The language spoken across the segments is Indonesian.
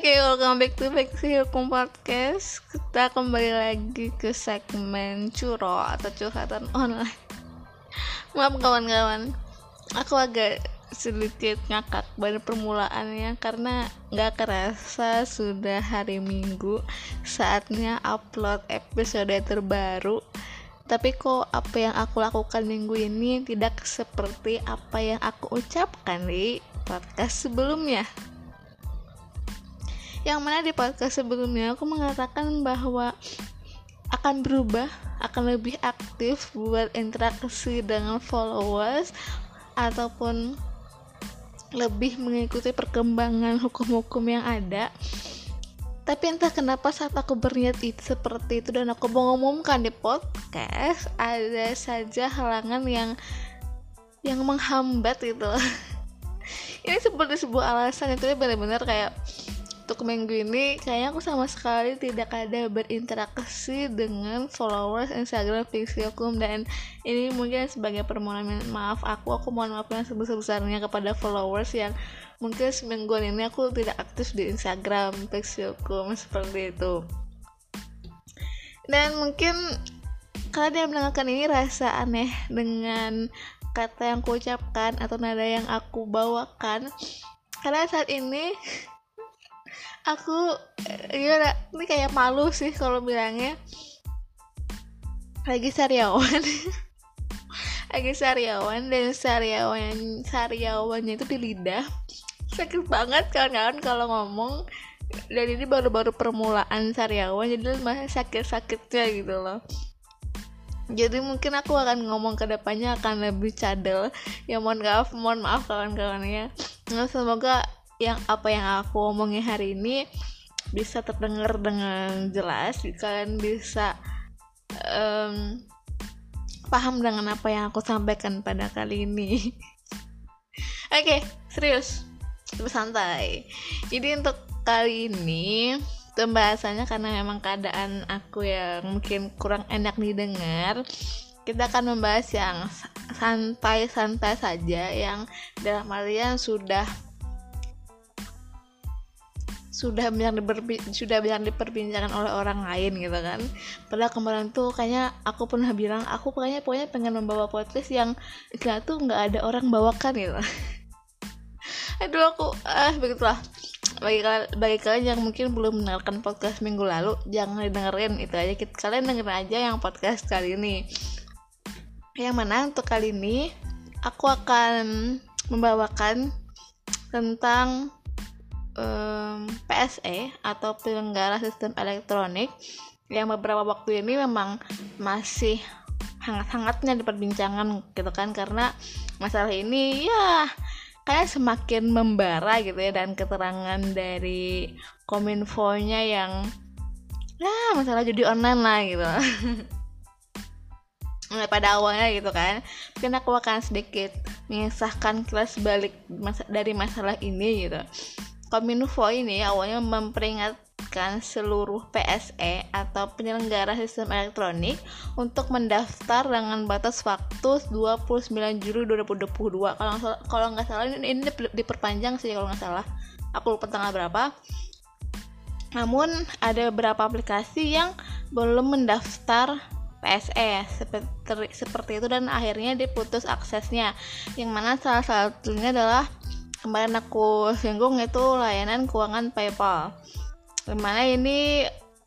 Oke, okay, welcome back to back to Hukum Podcast. Kita kembali lagi ke segmen curo atau curhatan online. Maaf kawan-kawan, aku agak sedikit ngakak pada permulaannya karena nggak kerasa sudah hari Minggu saatnya upload episode terbaru. Tapi kok apa yang aku lakukan minggu ini tidak seperti apa yang aku ucapkan di podcast sebelumnya yang mana di podcast sebelumnya aku mengatakan bahwa akan berubah akan lebih aktif buat interaksi dengan followers ataupun lebih mengikuti perkembangan hukum-hukum yang ada. Tapi entah kenapa saat aku berniat itu seperti itu dan aku mengumumkan di podcast ada saja halangan yang yang menghambat itu. Ini seperti sebuah alasan itu benar-benar kayak untuk minggu ini kayaknya aku sama sekali tidak ada berinteraksi dengan followers Instagram Pixiocum dan ini mungkin sebagai permohonan maaf aku aku mohon maaf yang sebesar-besarnya kepada followers yang mungkin semingguan ini aku tidak aktif di Instagram Pixiocum seperti itu. Dan mungkin kalian yang mendengarkan ini rasa aneh dengan kata yang kuucapkan atau nada yang aku bawakan. Karena saat ini aku ya ini kayak malu sih kalau bilangnya. Lagi sariawan. Lagi sariawan dan sariawan sariawannya itu di lidah. Sakit banget kawan-kawan kalau ngomong. Dan ini baru-baru permulaan sariawan jadi masih sakit-sakitnya gitu loh. Jadi mungkin aku akan ngomong ke depannya akan lebih cadel. Ya mohon maaf mohon maaf kawan-kawan ya. Nah, semoga yang apa yang aku omongin hari ini bisa terdengar dengan jelas kalian bisa um, paham dengan apa yang aku sampaikan pada kali ini. Oke okay, serius santai jadi untuk kali ini pembahasannya karena memang keadaan aku yang mungkin kurang enak didengar kita akan membahas yang santai-santai saja yang dalam artian sudah sudah banyak sudah banyak diperbincangkan oleh orang lain gitu kan. Padahal kemarin tuh kayaknya aku pernah bilang aku kayaknya pokoknya pengen membawa podcast yang istilah tuh nggak ada orang bawakan gitu. Aduh aku ah begitulah. Bagi kalian bagi kalian yang mungkin belum mendengarkan podcast minggu lalu jangan dengerin itu aja kita kalian dengerin aja yang podcast kali ini. Yang mana untuk kali ini aku akan membawakan tentang um, PSE atau penyelenggara sistem elektronik yang beberapa waktu ini memang masih hangat-hangatnya diperbincangkan gitu kan karena masalah ini ya kayak semakin membara gitu ya dan keterangan dari kominfo-nya yang ya masalah judi online lah gitu. Nah, pada awalnya gitu kan mungkin aku akan sedikit mengisahkan kelas balik dari masalah ini gitu Kominfo ini awalnya memperingatkan seluruh PSE atau penyelenggara sistem elektronik untuk mendaftar dengan batas waktu 29 Juli 2022. Kalau kalau nggak salah ini, ini diperpanjang sih kalau nggak salah. Aku lupa tanggal berapa. Namun ada beberapa aplikasi yang belum mendaftar PSE seperti seperti itu dan akhirnya diputus aksesnya. Yang mana salah satunya adalah kemarin aku singgung itu layanan keuangan PayPal. Di mana ini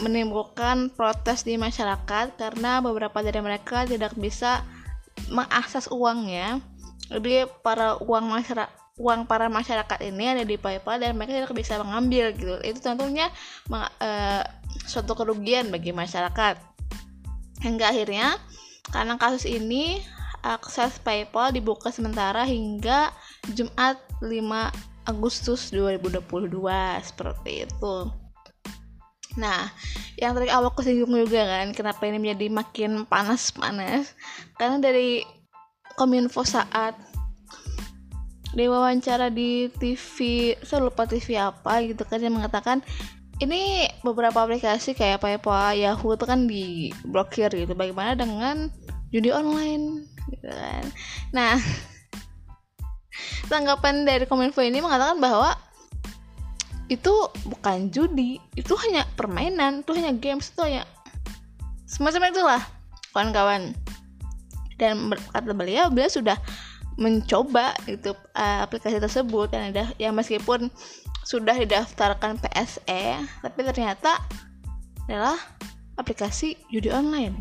menimbulkan protes di masyarakat karena beberapa dari mereka tidak bisa mengakses uangnya. Jadi para uang masyarakat uang para masyarakat ini ada di PayPal dan mereka tidak bisa mengambil gitu. Itu tentunya uh, suatu kerugian bagi masyarakat. Hingga akhirnya karena kasus ini akses PayPal dibuka sementara hingga Jumat 5 Agustus 2022 seperti itu. Nah, yang tadi awal aku juga kan, kenapa ini menjadi makin panas-panas? Karena dari Kominfo saat diwawancara di TV, saya lupa TV apa gitu kan yang mengatakan ini beberapa aplikasi kayak PayPal, Yahoo itu kan diblokir gitu. Bagaimana dengan judi online gitu kan? Nah, tanggapan dari Kominfo ini mengatakan bahwa itu bukan judi itu hanya permainan itu hanya games itu hanya semacam itulah kawan-kawan. Dan kata beliau beliau sudah mencoba itu uh, aplikasi tersebut yang ada yang meskipun sudah didaftarkan PSE tapi ternyata adalah aplikasi judi online.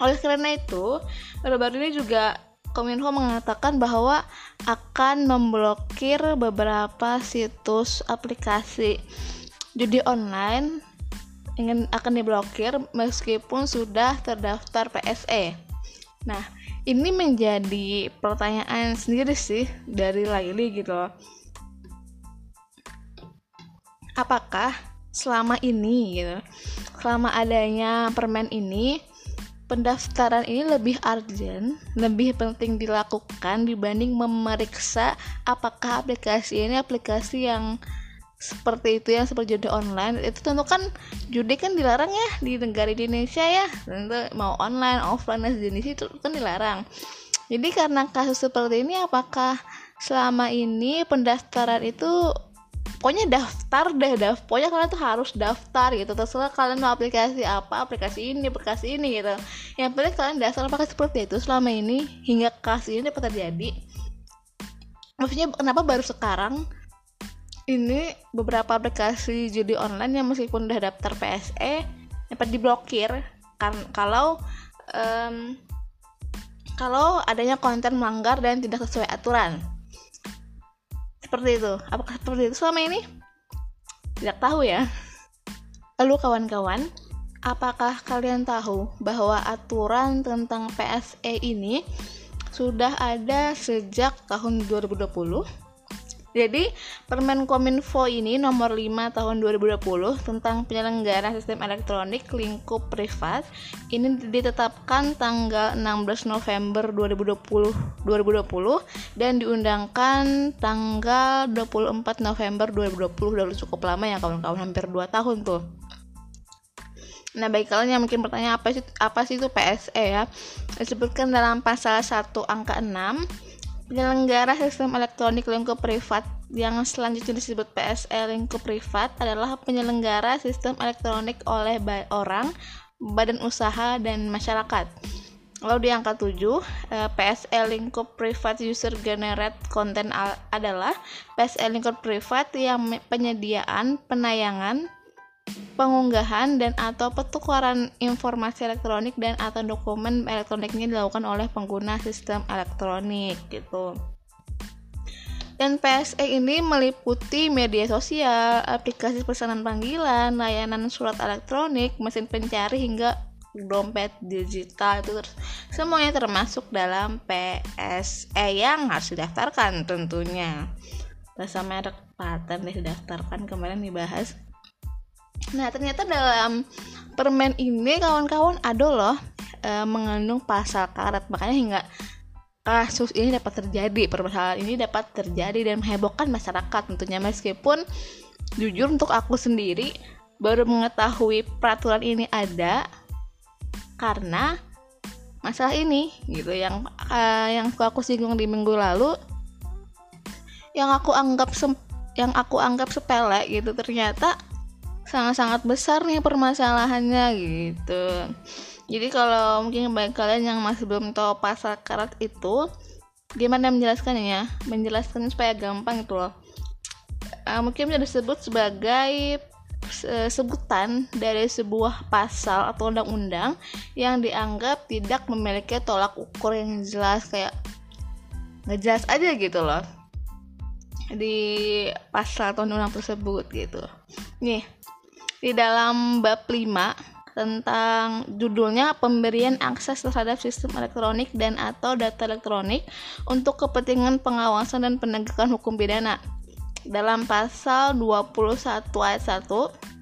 Oleh karena itu baru-baru ini juga Kominfo mengatakan bahwa akan memblokir beberapa situs aplikasi judi online ingin akan diblokir meskipun sudah terdaftar PSE. Nah, ini menjadi pertanyaan sendiri sih dari Laili gitu loh. Apakah selama ini gitu, selama adanya permen ini pendaftaran ini lebih urgent, lebih penting dilakukan dibanding memeriksa apakah aplikasi ini aplikasi yang seperti itu yang seperti judi online. Itu tentu kan judi kan dilarang ya di negara Indonesia ya. Tentu mau online offline dan sejenis itu kan dilarang. Jadi karena kasus seperti ini apakah selama ini pendaftaran itu pokoknya daftar deh daftar pokoknya kalian tuh harus daftar gitu. Terserah kalian mau aplikasi apa aplikasi ini aplikasi ini gitu. Yang penting kalian daftar apakah seperti itu selama ini hingga kasus ini dapat terjadi. Maksudnya kenapa baru sekarang ini beberapa aplikasi judi online yang meskipun udah daftar PSE dapat diblokir? Kan kalau um, kalau adanya konten melanggar dan tidak sesuai aturan seperti itu. Apakah seperti itu? Selama ini tidak tahu ya. Lalu kawan-kawan apakah kalian tahu bahwa aturan tentang PSE ini sudah ada sejak tahun 2020 jadi, Permen Kominfo ini nomor 5 tahun 2020 tentang penyelenggara sistem elektronik lingkup privat ini ditetapkan tanggal 16 November 2020 2020 dan diundangkan tanggal 24 November 2020 udah cukup lama ya kawan-kawan hampir 2 tahun tuh. Nah, bagi kalian yang mungkin bertanya apa sih apa sih itu PSE ya? Disebutkan dalam pasal 1 angka 6 Penyelenggara sistem elektronik lingkup privat yang selanjutnya disebut PSE lingkup privat adalah penyelenggara sistem elektronik oleh orang, badan usaha, dan masyarakat. Lalu di angka 7, PSE lingkup privat user generate content adalah PSE lingkup privat yang penyediaan, penayangan, pengunggahan dan atau pertukaran informasi elektronik dan atau dokumen elektroniknya dilakukan oleh pengguna sistem elektronik gitu. Dan PSE ini meliputi media sosial, aplikasi pesanan panggilan, layanan surat elektronik, mesin pencari hingga dompet digital itu semuanya termasuk dalam PSE yang harus didaftarkan tentunya. Rasa merek paten didaftarkan kemarin dibahas Nah, ternyata dalam permen ini kawan-kawan ada loh e, mengandung pasal karet. Makanya hingga kasus ini dapat terjadi, permasalahan ini dapat terjadi dan menghebohkan masyarakat tentunya. Meskipun jujur untuk aku sendiri baru mengetahui peraturan ini ada karena masalah ini gitu. Yang uh, yang aku singgung di minggu lalu yang aku anggap yang aku anggap sepele gitu. Ternyata sangat-sangat besar nih permasalahannya gitu. Jadi kalau mungkin bagi kalian yang masih belum tahu pasal karat itu gimana menjelaskannya menjelaskan supaya gampang itu loh. Uh, mungkin bisa disebut sebagai uh, sebutan dari sebuah pasal atau undang-undang yang dianggap tidak memiliki tolak ukur yang jelas kayak nggak jelas aja gitu loh di pasal atau undang-undang tersebut gitu. Nih di dalam bab 5 tentang judulnya pemberian akses terhadap sistem elektronik dan atau data elektronik untuk kepentingan pengawasan dan penegakan hukum pidana. Dalam pasal 21 ayat 1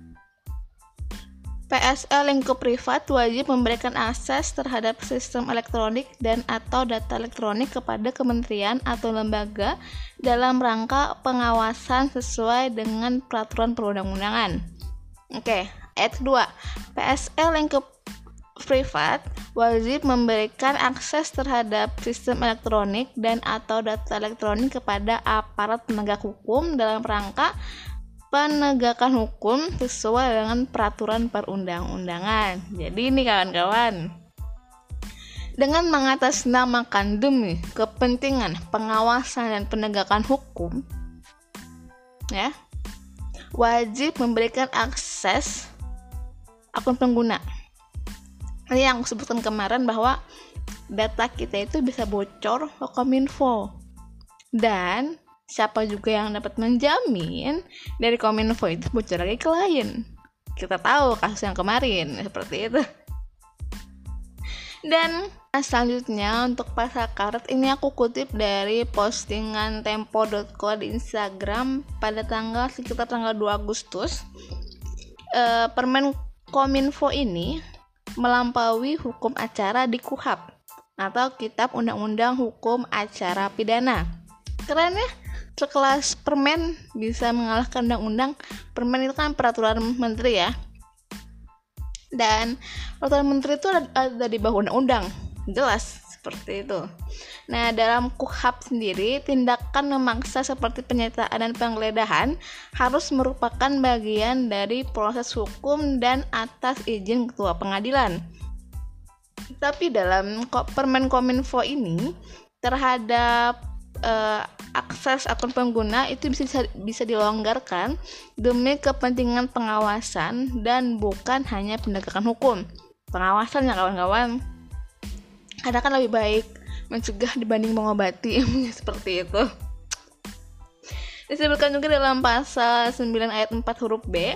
PSL lingkup privat wajib memberikan akses terhadap sistem elektronik dan atau data elektronik kepada kementerian atau lembaga dalam rangka pengawasan sesuai dengan peraturan perundang-undangan. Oke, ayat kedua. PSL lingkup privat wajib memberikan akses terhadap sistem elektronik dan atau data elektronik kepada aparat penegak hukum dalam rangka penegakan hukum sesuai dengan peraturan perundang-undangan. Jadi ini kawan-kawan, dengan mengatasnamakan demi kepentingan pengawasan dan penegakan hukum, ya, wajib memberikan akses akun pengguna. Ini yang aku sebutkan kemarin bahwa data kita itu bisa bocor ke Kominfo. Dan siapa juga yang dapat menjamin dari Kominfo itu bocor lagi ke lain? Kita tahu kasus yang kemarin seperti itu. Dan selanjutnya untuk pasal karet ini aku kutip dari postingan tempo.co di Instagram pada tanggal sekitar tanggal 2 Agustus e, permen kominfo ini melampaui hukum acara di KUHAP atau Kitab Undang-Undang Hukum Acara Pidana. Keren ya? Sekelas permen bisa mengalahkan undang-undang. Permen itu kan peraturan menteri ya. Dan peraturan menteri itu ada, ada di bawah undang-undang. Jelas seperti itu. Nah, dalam KUHAP sendiri, tindakan memaksa seperti penyitaan dan penggeledahan harus merupakan bagian dari proses hukum dan atas izin ketua pengadilan. Tapi dalam Permen Kominfo ini terhadap uh, akses akun pengguna itu bisa bisa dilonggarkan demi kepentingan pengawasan dan bukan hanya penegakan hukum. Pengawasan ya kawan-kawan karena kan lebih baik mencegah dibanding mengobati. Seperti itu. Disebutkan juga dalam pasal 9 ayat 4 huruf B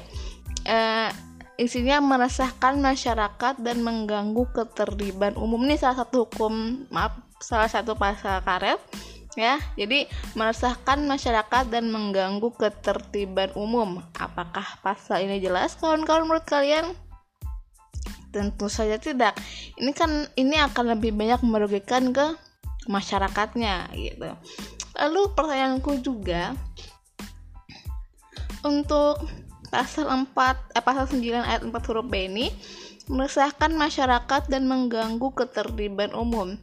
eh, isinya meresahkan masyarakat dan mengganggu ketertiban umum. Ini salah satu hukum maaf salah satu pasal karet ya. Jadi meresahkan masyarakat dan mengganggu ketertiban umum. Apakah pasal ini jelas? Kawan-kawan menurut kalian tentu saja tidak. Ini kan ini akan lebih banyak merugikan ke masyarakatnya gitu. Lalu pertanyaanku juga untuk pasal 4 eh, pasal 9 ayat 4 huruf B ini meresahkan masyarakat dan mengganggu ketertiban umum.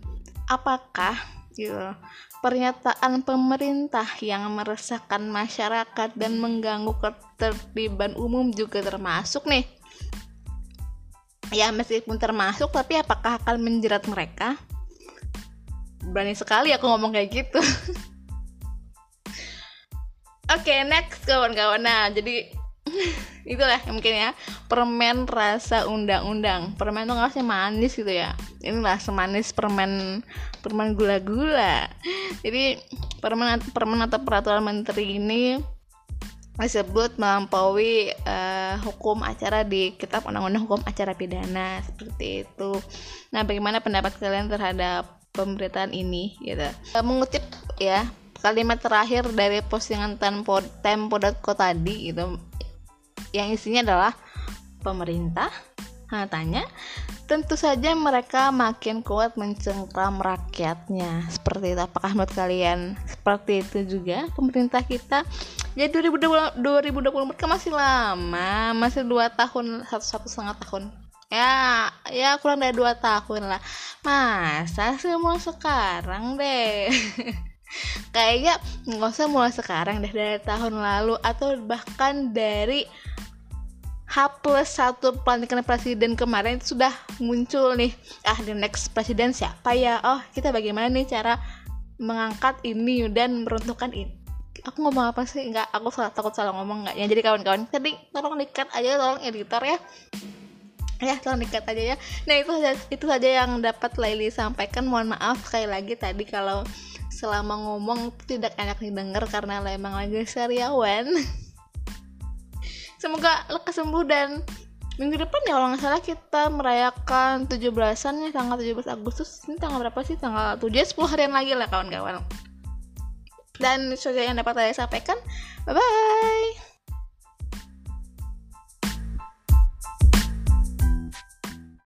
Apakah gitu pernyataan pemerintah yang meresahkan masyarakat dan mengganggu ketertiban umum juga termasuk nih ya meskipun termasuk tapi apakah akan menjerat mereka? Berani sekali aku ngomong kayak gitu. Oke okay, next kawan-kawan. Nah jadi itulah mungkin ya permen rasa undang-undang. Permen tuh nggak manis gitu ya. Inilah semanis permen permen gula-gula. Jadi permen permen atau peraturan menteri ini disebut melampaui uh, hukum acara di Kitab Undang-Undang Hukum Acara Pidana seperti itu. Nah, bagaimana pendapat kalian terhadap pemberitaan ini? Gitu. Uh, mengutip ya kalimat terakhir dari postingan tempo tempo.co tadi gitu, yang isinya adalah pemerintah Nah, tanya, tentu saja mereka makin kuat mencengkram rakyatnya. Seperti itu. Apakah menurut kalian seperti itu juga pemerintah kita? Ya 2020, 2024 kan masih lama, masih dua tahun, satu satu setengah tahun. Ya, ya kurang dari dua tahun lah. Masa sih mau sekarang deh? Kayaknya nggak usah mulai sekarang deh dari tahun lalu atau bahkan dari H plus satu pelantikan presiden kemarin itu sudah muncul nih ah the next presiden siapa ya oh kita bagaimana nih cara mengangkat ini dan meruntuhkan ini aku ngomong apa sih? Nggak aku salah takut salah ngomong nggak. Ya jadi kawan-kawan jadi tolong dikat aja tolong editor ya. Ya tolong dikat aja ya. Nah itu saja itu saja yang dapat Laili sampaikan. Mohon maaf sekali lagi tadi kalau selama ngomong tidak enak didengar karena emang lagi seriawan. Semoga lekas sembuh dan minggu depan ya kalau nggak salah kita merayakan 17-an ya tanggal 17 Agustus. Ini tanggal berapa sih? Tanggal 7 10 harian lagi lah kawan-kawan dan saja yang dapat saya sampaikan bye bye